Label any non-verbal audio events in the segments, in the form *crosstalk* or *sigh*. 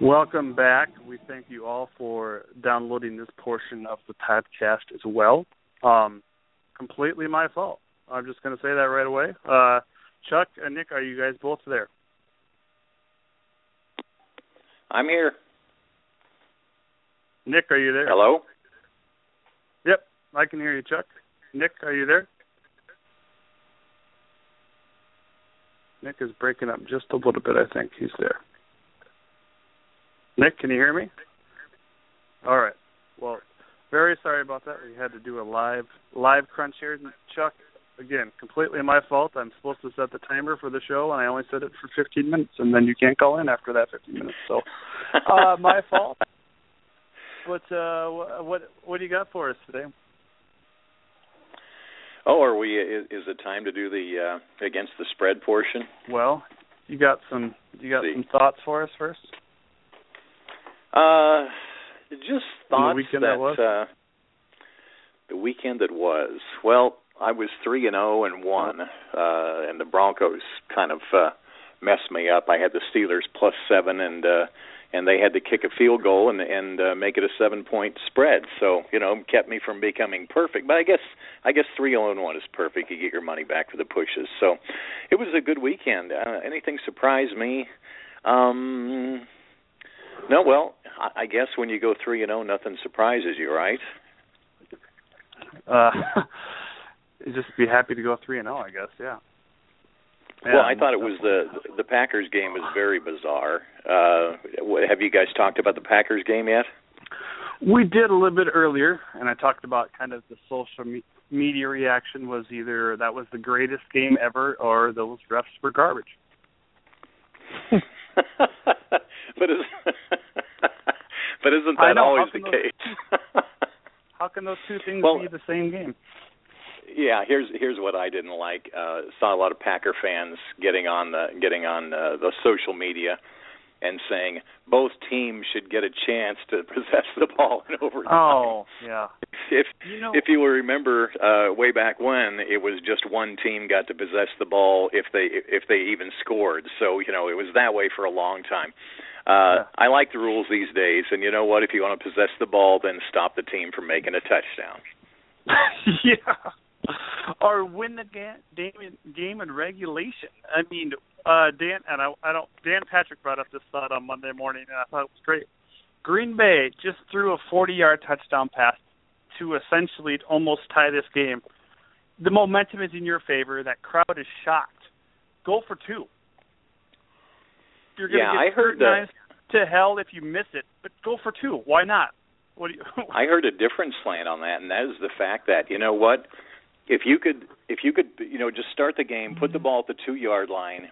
Welcome back. We thank you all for downloading this portion of the podcast as well. Um, completely my fault. I'm just going to say that right away. Uh, Chuck and Nick, are you guys both there? I'm here. Nick, are you there? Hello? Yep, I can hear you, Chuck. Nick, are you there? Nick is breaking up just a little bit. I think he's there. Nick, can you hear me? All right. Well, very sorry about that. We had to do a live live crunch here. Chuck, again, completely my fault. I'm supposed to set the timer for the show, and I only set it for 15 minutes, and then you can't call in after that 15 minutes. So, *laughs* uh, my fault. But uh, what what do you got for us today? Oh, are we? Is, is it time to do the uh, against the spread portion? Well, you got some you got some thoughts for us first. Uh, just thoughts the weekend that, that was? uh the weekend that was. Well, I was three and zero and one, uh, and the Broncos kind of uh, messed me up. I had the Steelers plus seven, and uh, and they had to kick a field goal and and uh, make it a seven point spread. So you know, kept me from becoming perfect. But I guess I guess three zero and one is perfect. You get your money back for the pushes. So it was a good weekend. Uh, anything surprise me? Um, no, well, I I guess when you go three and zero, nothing surprises you, right? Uh, *laughs* just be happy to go three and zero, I guess. Yeah. well, I thought it was the the Packers game was very bizarre. Uh, have you guys talked about the Packers game yet? We did a little bit earlier, and I talked about kind of the social me- media reaction was either that was the greatest game ever or those refs were garbage. *laughs* but is *laughs* but isn't that know, always the those- case? *laughs* How can those two things Well- be the same game? yeah, here's here's what I didn't like. Uh saw a lot of Packer fans getting on the getting on uh, the social media and saying both teams should get a chance to *laughs* possess the ball in overtime. Oh, yeah. if You know, if you will remember uh way back when it was just one team got to possess the ball if they if they even scored so you know it was that way for a long time uh i like the rules these days and you know what if you want to possess the ball then stop the team from making a touchdown *laughs* yeah. Or win the ga- game game in regulation. I mean, uh Dan and I, I don't Dan Patrick brought up this thought on Monday morning and I thought it was great. Green Bay just threw a 40-yard touchdown pass to essentially almost tie this game. The momentum is in your favor. That crowd is shocked. Go for two. You're going to Yeah, get I heard that- to hell if you miss it, but go for two. Why not? What do you? *laughs* i heard a different slant on that and that is the fact that you know what if you could if you could you know just start the game put the ball at the 2 yard line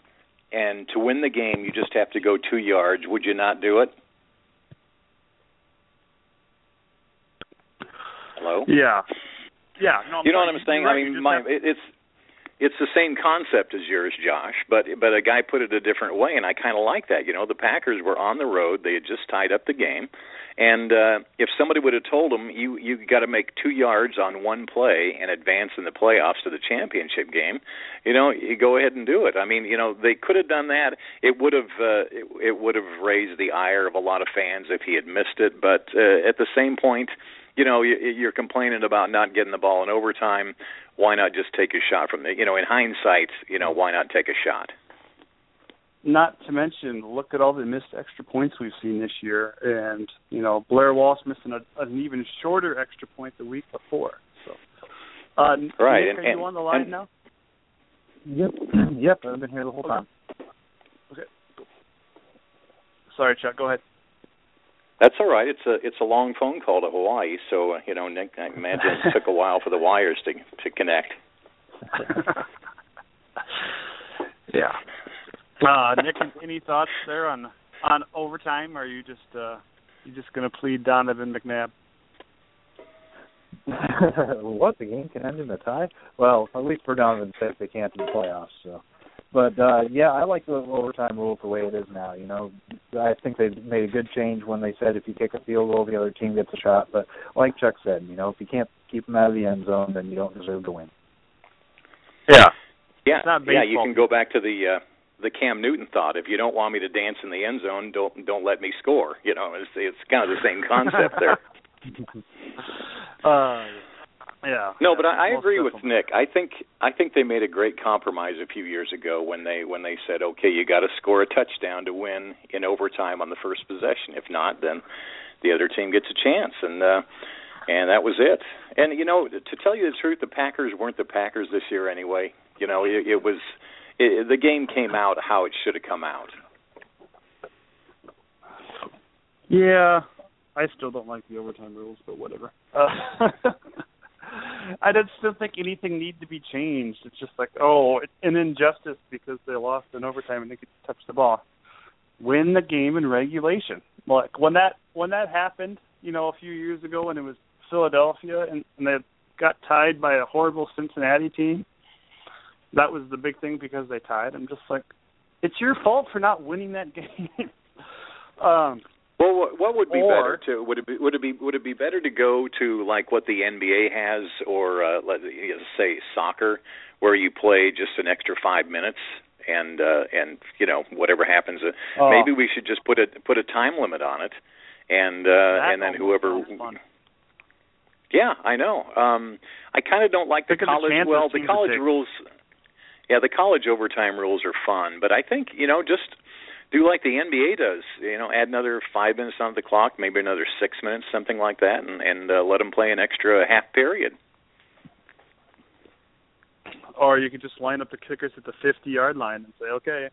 and to win the game you just have to go 2 yards would you not do it hello yeah. Yeah. No, you know what. I'm saying? You're I mean, my have- it, it's it's the same concept as yours, Josh, but but a guy put it a different way, and I kind of like that. You know, the Packers were on the road; they had just tied up the game, and uh, if somebody would have told him you you got to make two yards on one play and advance in the playoffs to the championship game, you know, you go ahead and do it. I mean, you know, they could have done that. It would have uh, it, it would have raised the ire of a lot of fans if he had missed it, but uh, at the same point you know you, you're complaining about not getting the ball in overtime why not just take a shot from the you know in hindsight you know why not take a shot not to mention, look at all the missed extra points we've seen this year, and you know Blair Walsh missing a, an even shorter extra point the week before. So, uh, right, Nick, and, are and, you on the line and, now? Yep, *clears throat* yep. I've been here the whole time. Okay. time. Sorry, Chuck. Go ahead. That's all right. It's a it's a long phone call to Hawaii, so uh, you know, Nick, I imagine it took a while for the wires to to connect. *laughs* *laughs* yeah. Uh, Nick, any thoughts there on on overtime? Or are you just uh, you just going to plead Donovan McNabb? *laughs* what the game can end in a tie? Well, at least for Donovan said they can't in the playoffs. So, but uh yeah, I like the overtime rule the way it is now. You know, I think they made a good change when they said if you kick a field goal, the other team gets a shot. But like Chuck said, you know, if you can't keep them out of the end zone, then you don't deserve to win. Yeah. Yeah, It's not yeah. You can go back to the uh, the Cam Newton thought: if you don't want me to dance in the end zone, don't don't let me score. *laughs* You know, it's it's kind of the same concept there. *laughs* Uh, yeah. No, but I, I agree with. Nick. I think I think they made a great compromise a few years ago when they when they said, okay, you got to score a touchdown to win in overtime on the first possession. If not, then the other team gets a chance, and uh, and that was it. And you know, to tell you the truth, the Packers weren't the Packers this year anyway. You know, it, it was it, the game came out how it should have come out. Yeah, I still don't like the overtime rules, but whatever. Uh, *laughs* I don't still think anything need to be changed. It's just like, oh, it's an injustice because they lost in overtime and they could touch the ball. Win the game in regulation. Like when that when that happened, you know, a few years ago when it was Philadelphia and, and they got tied by a horrible Cincinnati team. That was the big thing because they tied. I'm just like, it's your fault for not winning that *laughs* game. um, Well, what, what would be Or- better to would it be would it be would it be better to go to like what the NBA has or uh, let you know, say soccer, where you play just an extra five minutes and uh, and you know whatever happens, uh, Oh. maybe we should just put a put a time limit on it, and uh, That and then whoever. Yeah, I know. Um, I kind of don't like the Because college. well, the college take- rules. Yeah, the college overtime rules are fun, but I think you know just do like the NBA does. You know, add another five minutes on the clock, maybe another six minutes, something like that, and and uh, let them play an extra half period. or you could just line up the kickers at the 50 yard line and say, okay,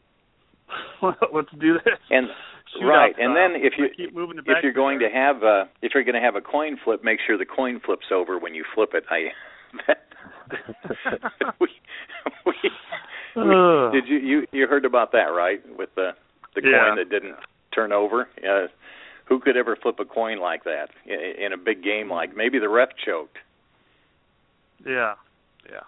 *laughs* let's do this. And Shootout right, and then if you keep moving back if you're going to have uh if you're going to have a coin flip, make sure the coin flips over when you flip it. I *laughs* *laughs* we, we, Ugh. did you you you heard about that right with the the Yeah. coin that didn't turn over? Uh, who could ever flip a coin like that in, in a big game like maybe the ref choked? Yeah, yeah,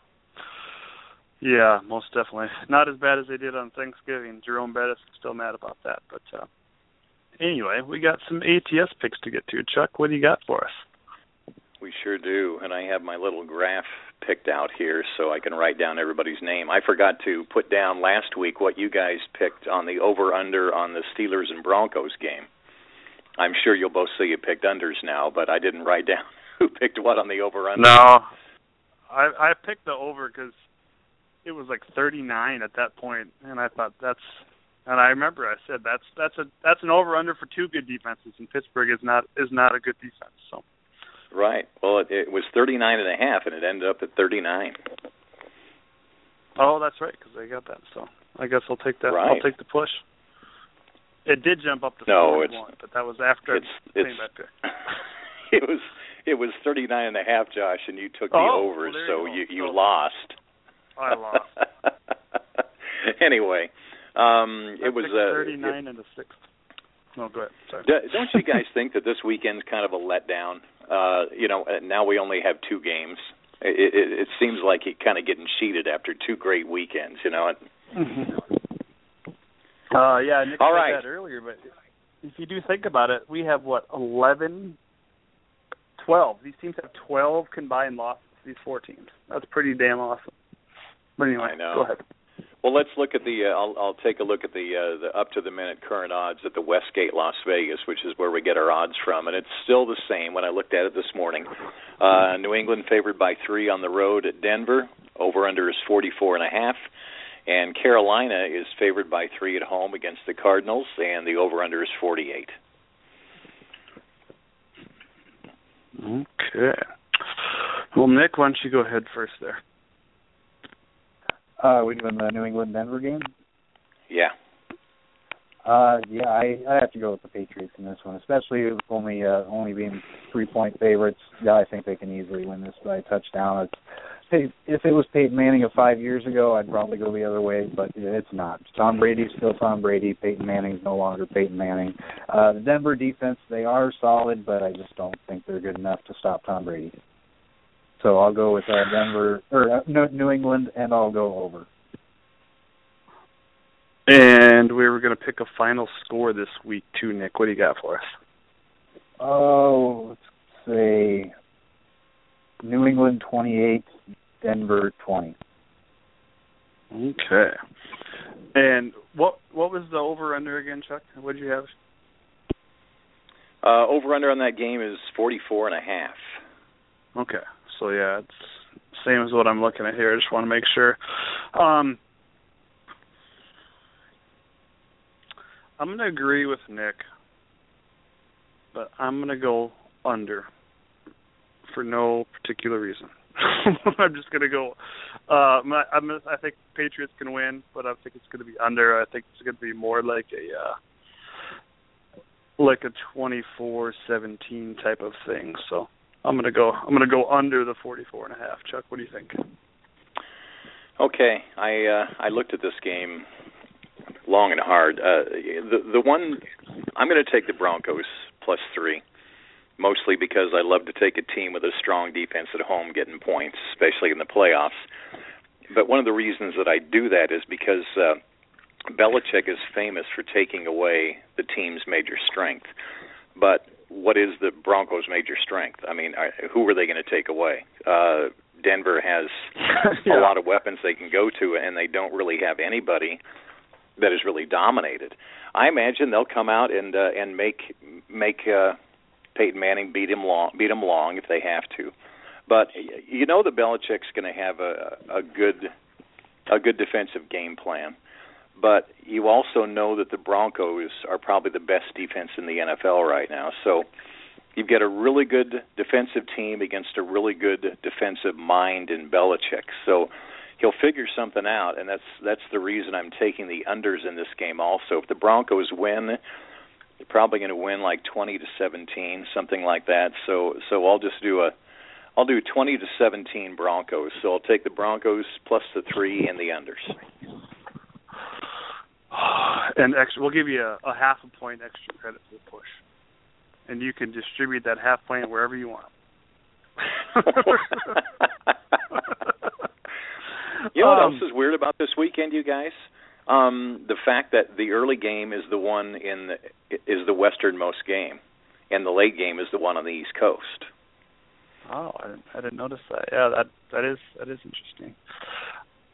yeah, most definitely. Not as bad as they did on Thanksgiving. Jerome Bettis is still mad about that, but uh anyway, we got some ATS picks to get to. Chuck, what do you got for us? We sure do, and I have my little graph picked out here so I can write down everybody's name. I forgot to put down last week what you guys picked on the over under on the Steelers and Broncos game. I'm sure you'll both say you picked unders now, but I didn't write *laughs* down who picked what on the over under. No, I I picked the over because it was like 39 at that point, and I thought that's. And I remember I said that's that's a that's an over under for two good defenses, and Pittsburgh is not is not a good defense. So Right. Well, it, it was 39 and a half, and it ended up at 39. oh, that's right because they got that. So I guess I'll take that. Right. I'll take the push. It did jump up to No, 41, but that was after It's it's *laughs* it was it was 39 and a half, Josh, and you took the Oh, overs, well, so you you go. you So- lost. I lost. *laughs* anyway, um I it was uh 39 and a sixth. No, go ahead. Sorry. Do- Don't you guys think that this weekend's kind of a letdown? Uh, you know, uh, now we only have two games. It, it, it seems like it kind of getting cheated after two great weekends. You know, Uh, yeah, Nick All said right. that earlier, but if you do think about it, we have what eleven, twelve. These teams have twelve combined losses. These four teams. That's pretty damn awesome. But anyway, I know. go ahead. Well, let's look at the. Uh, I'll, I'll take a look at the uh, the up to the minute current odds at the Westgate Las Vegas, which is where we get our odds from, and it's still the same. When I looked at it this morning, uh, New England favored by three on the road at Denver. Over under is forty four and a half. And Carolina is favored by three at home against the Cardinals, and the over/under is 48. Okay. Well, Nick, why don't you go ahead first there? Uh, we doing the New England Denver game? Yeah. Uh, yeah, I I have to go with the Patriots in this one, especially with only uh, only being three point favorites. Yeah, I think they can easily win this by a touchdown. It's, if it was Peyton Manning of five years ago, I'd probably go the other way, but it's not. Tom Brady's still Tom Brady. Peyton Manning's no longer Peyton Manning. Uh, the Denver defense, they are solid, but I just don't think they're good enough to stop Tom Brady. So I'll go with uh, Denver or uh, New England, and I'll go over. And we were going to pick a final score this week too, Nick. What do you got for us? Oh, let's say New England 28, Denver 20. Okay. And what what was the over under again, Chuck? What did you have? Uh, over under on that game is forty four and a half. Okay. So yeah, it's same as what I'm looking at here. I just want to make sure. Um I'm going to agree with Nick, but I'm going to go under for no particular reason. *laughs* I'm just going to go. Uh, I'm, I think Patriots can win, but I think it's going to be under. I think it's going to be more like a uh, like a 24-17 type of thing. So I'm going to go. I'm going to go under the 44 and a half. Chuck, what do you think? Okay, I uh, I looked at this game long and hard. Uh, the the one I'm going to take the Broncos plus three, mostly because I love to take a team with a strong defense at home getting points, especially in the playoffs. But one of the reasons that I do that is because uh, Belichick is famous for taking away the team's major strength. But what is the Broncos' major strength? I mean, who are they going to take away? Uh, Denver has *laughs* yeah. a lot of weapons they can go to, and they don't really have anybody that has really dominated. I imagine they'll come out and uh, and make make uh, Peyton Manning beat him long beat him long if they have to. But you know the Belichick's going to have a a good a good defensive game plan. But you also know that the Broncos are probably the best defense in the NFL right now. So you've got a really good defensive team against a really good defensive mind in Belichick. So he'll figure something out, and that's that's the reason I'm taking the unders in this game. Also, if the Broncos win, they're probably going to win like 20 to 17, something like that. So so I'll just do a I'll do 20 to 17 Broncos. So I'll take the Broncos plus the three and the unders. *sighs* And extra, we'll give you a, a half a point extra credit for the push, and you can distribute that half point wherever you want. *laughs* You know what um, else is weird about this weekend, you guys? Um, the fact that the early game is the one in the, is the westernmost game, and the late game is the one on the East Coast. Oh, I didn't, I didn't notice that. Yeah, that that is that is interesting.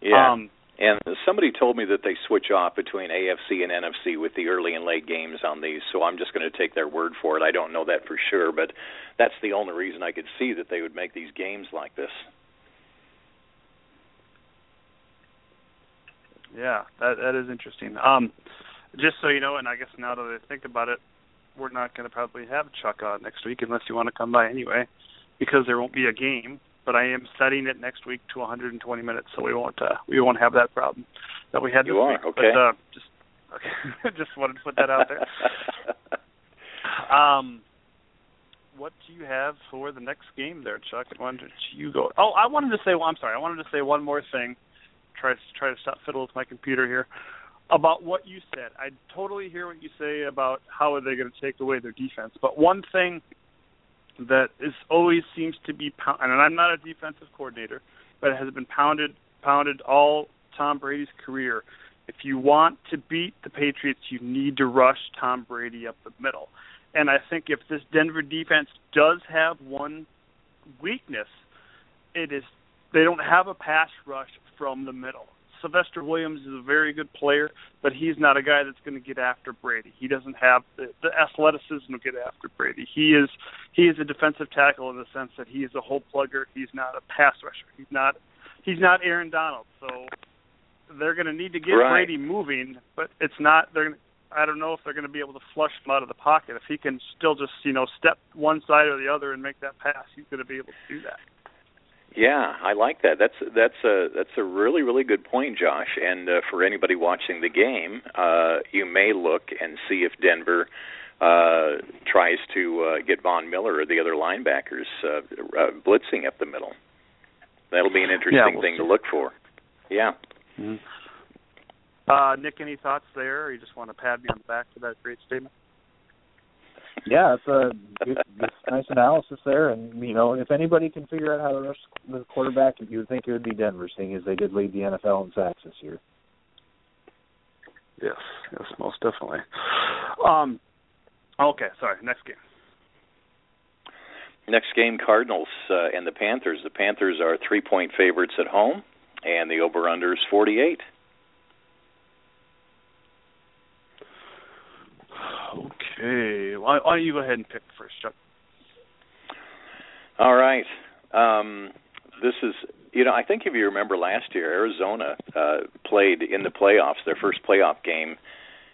Yeah. Um, and somebody told me that they switch off between AFC and NFC with the early and late games on these, so I'm just going to take their word for it. I don't know that for sure, but that's the only reason I could see that they would make these games like this. Yeah, that that is interesting. Um, just so you know, and I guess now that I think about it, we're not going to probably have Chuck on next week unless you want to come by anyway, because there won't be a game. But I am setting it next week to 120 minutes, so we won't uh, we won't have that problem that we had you this are, week. Okay. But uh, just okay, *laughs* just wanted to put that out there. *laughs* um, what do you have for the next game there, Chuck? Why don't you go? Oh, I wanted to say. Well, I'm sorry. I wanted to say one more thing try to try to stop fiddle with my computer here about what you said. I totally hear what you say about how are they going to take away their defense. But one thing that is always seems to be pound, and I'm not a defensive coordinator, but it has been pounded pounded all Tom Brady's career. If you want to beat the Patriots, you need to rush Tom Brady up the middle. And I think if this Denver defense does have one weakness, it is they don't have a pass rush from the middle. Sylvester Williams is a very good player, but he's not a guy that's going to get after Brady. He doesn't have the, the athleticism to get after Brady. He is he is a defensive tackle in the sense that he is a hole plugger. He's not a pass rusher. He's not he's not Aaron Donald. So they're going to need to get Right. Brady moving, but it's not. They're. I don't know if they're going to be able to flush him out of the pocket. If he can still just you know step one side or the other and make that pass, he's going to be able to do that. Yeah, I like that. That's that's a that's a really really good point, Josh. And uh, for anybody watching the game, uh, you may look and see if Denver uh, tries to uh, get Von Miller or the other linebackers uh, uh, blitzing up the middle. That'll be an interesting we'll thing see. to look for. Yeah. Uh, Nick, any thoughts there, or you just want to pat me on the back for that great statement? Yeah, it's a good, good, nice analysis there, and you know, if anybody can figure out how to rush the quarterback, you would think it would be Denver, seeing as they did lead the NFL in sacks this year. Yes, yes, most definitely. Um, okay, sorry. Next game. Next game, Cardinals uh, and the Panthers. The Panthers are three point favorites at home, and the over under is forty eight. Okay, why, why don't you go ahead and pick first, Chuck? All right. Um, this is, you know, I think if you remember last year, Arizona uh, played in the playoffs, their first playoff game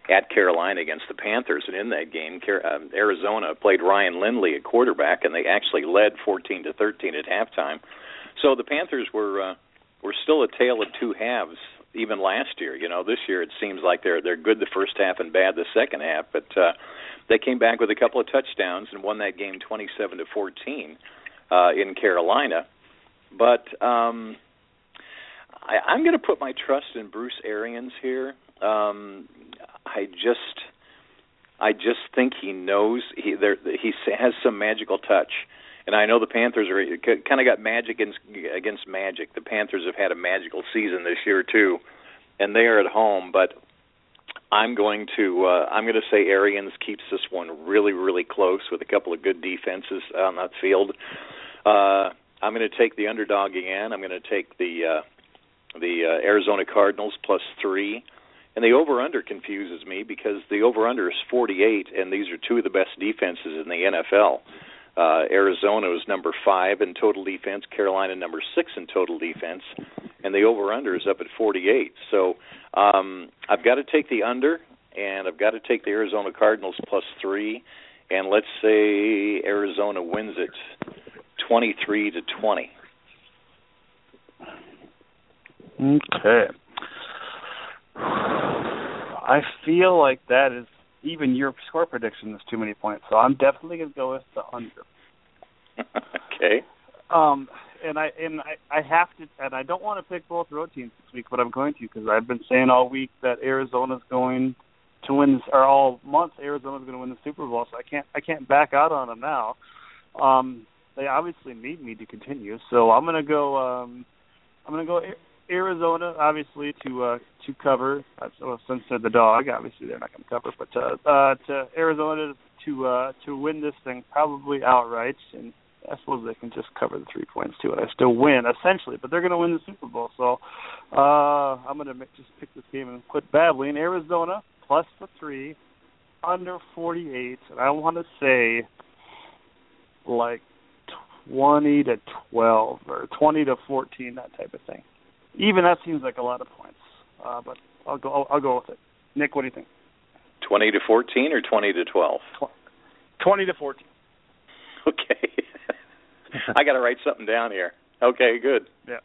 at Carolina against the Panthers, and in that game, um, Arizona played Ryan Lindley at quarterback, and they actually led 14 to 13 at halftime. So the Panthers were uh, were still a tale of two halves even last year. You know, this year it seems like they're they're good the first half and bad the second half, but uh, they came back with a couple of touchdowns and won that game 27 to 14 uh, in Carolina. But um, I, I'm going to put my trust in Bruce Arians here. Um, I just, I just think he knows he there he has some magical touch. And I know the Panthers are kind of got magic against, against magic. The Panthers have had a magical season this year too, and they are at home. But I'm going to uh, I'm going to say Arians keeps this one really really close with a couple of good defenses on that field. Uh, I'm going to take the underdog again. I'm going to take the uh, the uh, Arizona Cardinals plus three. And the over under confuses me because the over under is 48, and these are two of the best defenses in the NFL. Uh, Arizona is number five in total defense, Carolina number six in total defense, and the over under is up at 48. So um, I've got to take the under, and I've got to take the Arizona Cardinals plus three, and let's say Arizona wins it 23 to 20. Okay. *sighs* I feel like that is even your score prediction is too many points, so I'm definitely gonna go with the under. *laughs* okay. Um, and I and I, I have to, and I don't want to pick both road teams this week, but I'm going to because I've been saying all week that Arizona's going to win, or all month Arizona's going to win the Super Bowl, so I can't I can't back out on them now. Um, they obviously need me to continue, so I'm gonna go. Um, I'm gonna go A- Arizona, obviously to uh, to cover. So since they're the dog, obviously they're not going to cover, but uh, uh, to Arizona to uh, to win this thing probably outright, and I suppose they can just cover the three points too, and I still win essentially. But they're going to win the Super Bowl, so uh, I'm going to just pick this game and put badly in Arizona plus the three, under 48, and I want to say like 20 to 12 or 20 to 14, that type of thing. Even that seems like a lot of points, uh, but I'll go. I'll, I'll go with it. Nick, what do you think? 20 to 14 or 20 to 12? 20 to 14. *laughs* Okay. *laughs* I got to write something down here. Okay, good. Yeah.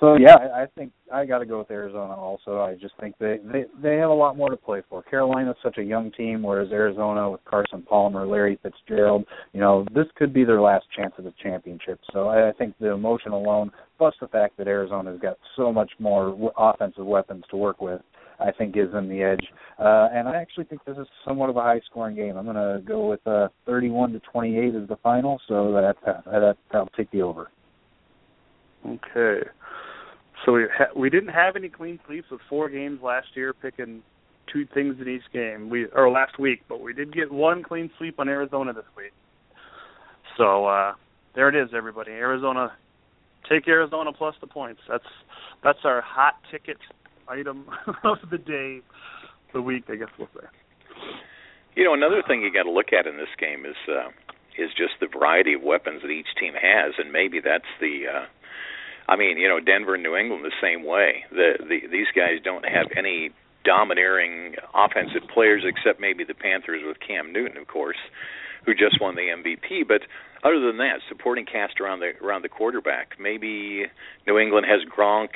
So yeah, I think I got to go with Arizona. Also, I just think they they they have a lot more to play for. Carolina's such a young team, whereas Arizona with Carson Palmer, Larry Fitzgerald, you know, this could be their last chance at a championship. So I, I think the emotion alone, plus the fact that Arizona's got so much more w- offensive weapons to work with, I think gives them the edge. Uh, and I actually think this is somewhat of a high-scoring game. I'm going to go with uh, 31 to 28 as the final, so that that that'll take the over. Okay. So we ha- we didn't have any clean sweeps with four games last year, picking two things in each game. We or last week, but we did get one clean sweep on Arizona this week. So uh there it is, everybody. Arizona, take Arizona plus the points. That's that's our hot ticket item *laughs* of the day, the week, I guess we'll say. You know, another thing you got to look at in this game is uh, is just the variety of weapons that each team has, and maybe that's the uh, I mean, you know, Denver and New England the same way. The, the these guys don't have any domineering offensive players except maybe the Panthers with Cam Newton, of course, who just won the MVP. But other than that, supporting cast around the around the quarterback. Maybe New England has Gronk,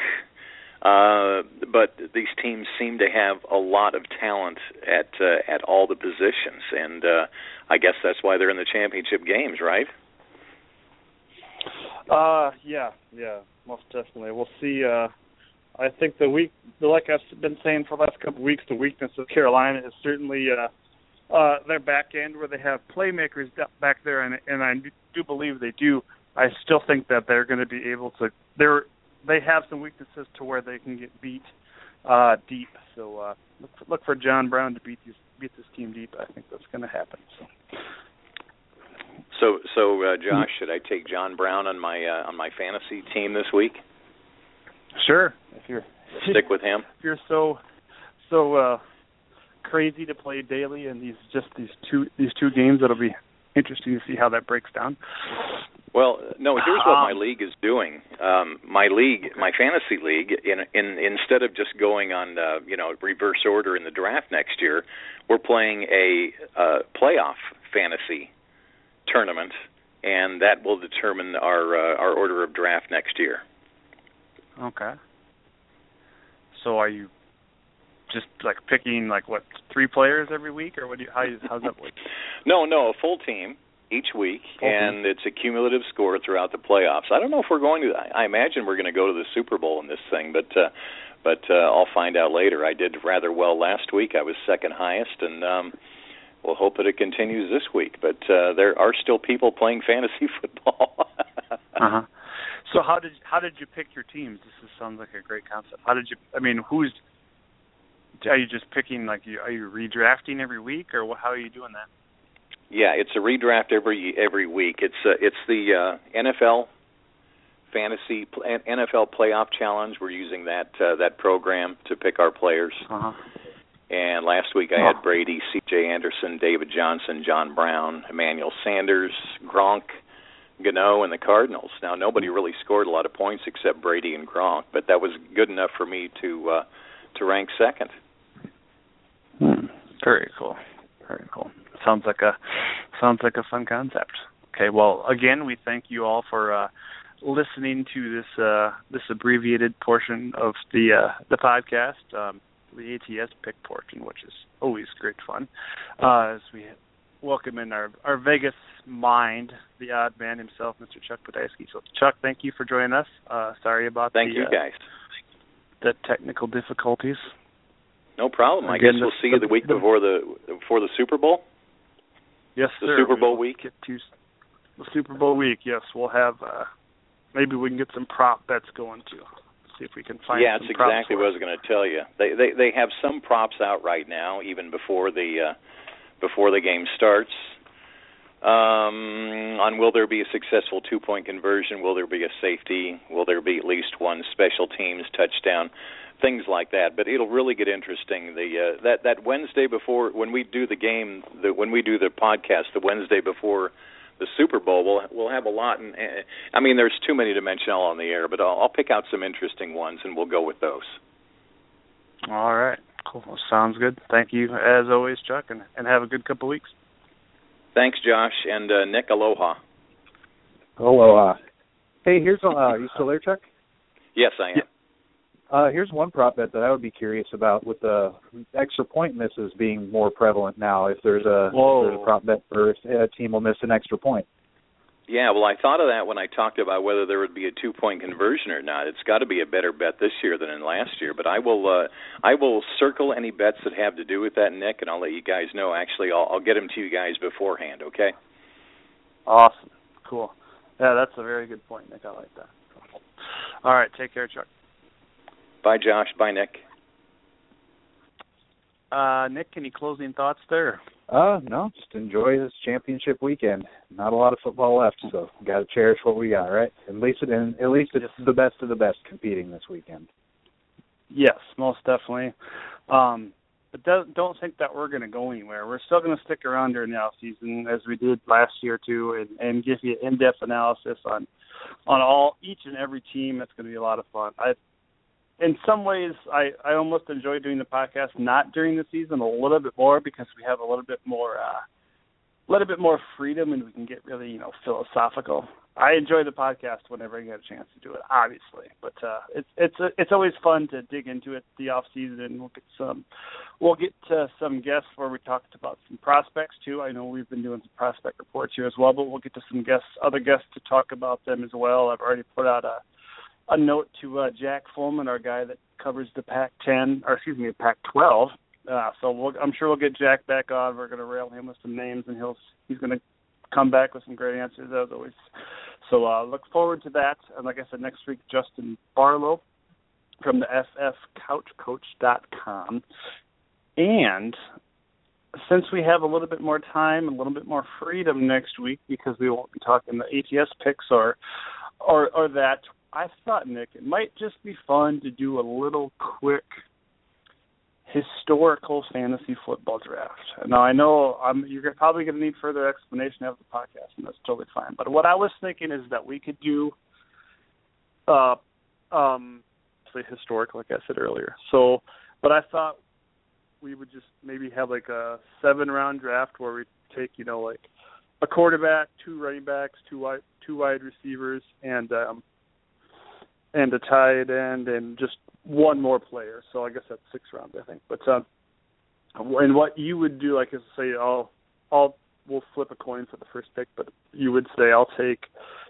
uh, but these teams seem to have a lot of talent at uh, at all the positions, and uh, I guess that's why they're in the championship games, right? Uh, yeah, yeah, most definitely. We'll see. Uh, I think the week, like I've been saying for the last couple of weeks, the weakness of Carolina is certainly uh, uh, their back end, where they have playmakers back there, and and I do believe they do. I still think that they're going to be able to. They're they have some weaknesses to where they can get beat uh, deep. So uh, look for, look for John Brown to beat these beat this team deep. I think that's going to happen. So. So, so uh, Josh, should I take John Brown on my uh, on my fantasy team this week? Sure, if you're *laughs* stick with him. If you're so so uh, crazy to play daily and these just these two these two games, it'll be interesting to see how that breaks down. Well, no. Here's what my league is doing. Um, my league, my fantasy league, in, in instead of just going on, uh, you know, reverse order in the draft next year, we're playing a uh, playoff fantasy tournament, and that will determine our uh, our order of draft next year. Okay. So are you just like picking like what three players every week, or what do you, how how's that work? *laughs* No, no, a full team each week, full and team. it's a cumulative score throughout the playoffs. I don't know if we're going to. I imagine we're going to go to the Super Bowl in this thing, but uh, but uh, I'll find out later. I did rather well last week. I was second highest, and um, we'll hope that it continues this week. But uh, there are still people playing fantasy *laughs* football. uh huh. So how did how did you pick your teams? This is, sounds like a great concept. How did you? I mean, who's? Are you just picking like you? Are you redrafting every week, or how are you doing that? Yeah, it's a redraft every every week. It's uh, it's the uh, NFL fantasy NFL playoff challenge. We're using that uh, that program to pick our players. Uh-huh. And last week I had Brady, C.J. Anderson, David Johnson, John Brown, Emmanuel Sanders, Gronk, Gano, and the Cardinals. Now nobody really scored a lot of points except Brady and Gronk, but that was good enough for me to uh, to rank second. Hmm. Very cool. Very cool. Sounds like a sounds like a fun concept. Okay, well, again, we thank you all for uh, listening to this uh, this abbreviated portion of the uh, the podcast. Um, the ATS pick portion, which is always great fun. Uh, as we welcome in our, our Vegas mind, the odd man himself, Mr. Chuck Podaisky. So, Chuck, thank you for joining us. Uh, sorry about thank the, you uh, the technical difficulties. No problem. I guess we'll the- see you the week the- before the before the Super Bowl. Yes, sir. The sir. Super Bowl will week? To the Super Bowl week. Yes, we'll have. Uh, maybe we can get some prop bets going too. See if we can find. yeah, props exactly what I was going to tell you. They they they have some props out right now, even before the uh, before the game starts. Um, on will there be a successful two point conversion? Will there be a safety? Will there be at least one special teams touchdown? Things like that. But it'll really get interesting. The uh, that that Wednesday before when we do the game, the when we do the podcast, the Wednesday before the Super Bowl, we'll we'll have a lot. And uh, I mean, there's too many to mention all on the air, but I'll, I'll pick out some interesting ones and we'll go with those. All right. Cool. Well, sounds good. Thank you as always, Chuck, and and have a good couple weeks. Thanks, Josh and uh, Nick. Aloha. Aloha. Hey, here's uh, are you still there, Chuck? Yes, I am. Uh, here's one prop bet that I would be curious about with the extra point misses being more prevalent now. If there's a, if there's a prop bet for if a team will miss an extra point. Yeah, well, I thought of that when I talked about whether there would be a two-point conversion or not. It's got to be a better bet this year than in last year. But I will, uh, I will circle any bets that have to do with that, Nick, and I'll let you guys know. Actually, I'll, I'll get them to you guys beforehand. Okay? Awesome. Cool. Yeah, that's a very good point, Nick. I like that. All right. Take care, Chuck. Bye, Josh. Bye, Nick. Uh, Nick, any closing thoughts there? Uh, no, just enjoy this championship weekend. Not a lot of football left, so got to cherish what we got, right? At least it, and at least it's the best of the best competing this weekend. Yes, most definitely. Um, but don't, don't think that we're going to go anywhere. We're still going to stick around during the off season as we did last year too, and, and give you in-depth analysis on on all each and every team. It's going to be a lot of fun. I, in some ways, I I almost enjoy doing the podcast not during the season a little bit more because we have a little bit more. uh a little bit more freedom and we can get really, you know, philosophical. I enjoy the podcast whenever I get a chance to do it, obviously. But uh it's it's it's always fun to dig into it the off season. We'll get some we'll get to some guests where we talked about some prospects too. I know we've been doing some prospect reports here as well, but we'll get to some guests other guests to talk about them as well. I've already put out a a note to uh Jack Fulman, our guy that covers the Pac ten or excuse me, Pac twelve uh, so we'll, I'm sure we'll get Jack back on. We're going to rail him with some names, and he'll he's going to come back with some great answers as always. So uh, look forward to that. And like I said, next week Justin Barlow from the FFCouchCoach.com. And since we have a little bit more time, a little bit more freedom next week, because we won't be talking the ATS picks or or or that, I thought Nick it might just be fun to do a little quick historical fantasy football draft. Now I know I'm, you're probably going to need further explanation of the podcast, and that's totally fine. But what I was thinking is that we could do, uh, um, say historic, like I said earlier. So, but I thought we would just maybe have like a seven round draft where we take you know like a quarterback, two running backs, two wide two wide receivers, and um, and a tight end, and just one more player. So I guess that's six rounds, I think. But um, and what you would do, like, is say, I'll, I'll, we'll flip a coin for the first pick, but you would say, I'll take,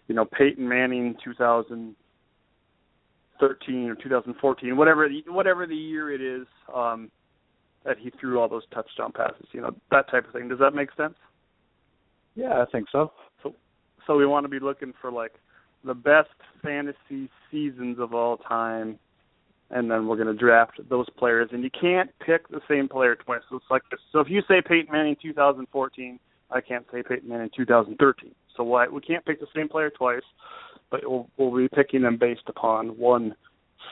you know, Peyton Manning, 2013 or 2014, whatever, the, whatever the year it is, um, that he threw all those touchdown passes, you know, that type of thing. Does that make sense? Yeah, I think so. So, so we want to be looking for like the best fantasy seasons of all time and then we're going to draft those players. And you can't pick the same player twice. So it's like this. So if you say Peyton Manning 2014, I can't say Peyton Manning 2013. So why we can't pick the same player twice, but we'll, we'll be picking them based upon one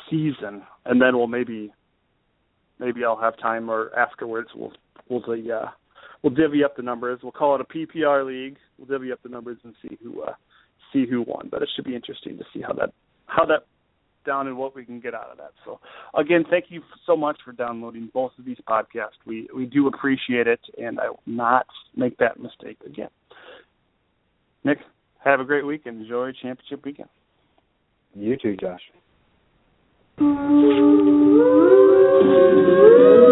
season, and then we'll maybe maybe I'll have time or afterwards we'll we'll uh, we'll divvy up the numbers. We'll call it a PPR league. We'll divvy up the numbers and see who uh, see who won. But it should be interesting to see how that how that down and what we can get out of that. So, again, thank you so much for downloading both of these podcasts. We we do appreciate it, and I will not make that mistake again. Nick, have a great week and enjoy championship weekend. You too, Josh. *laughs*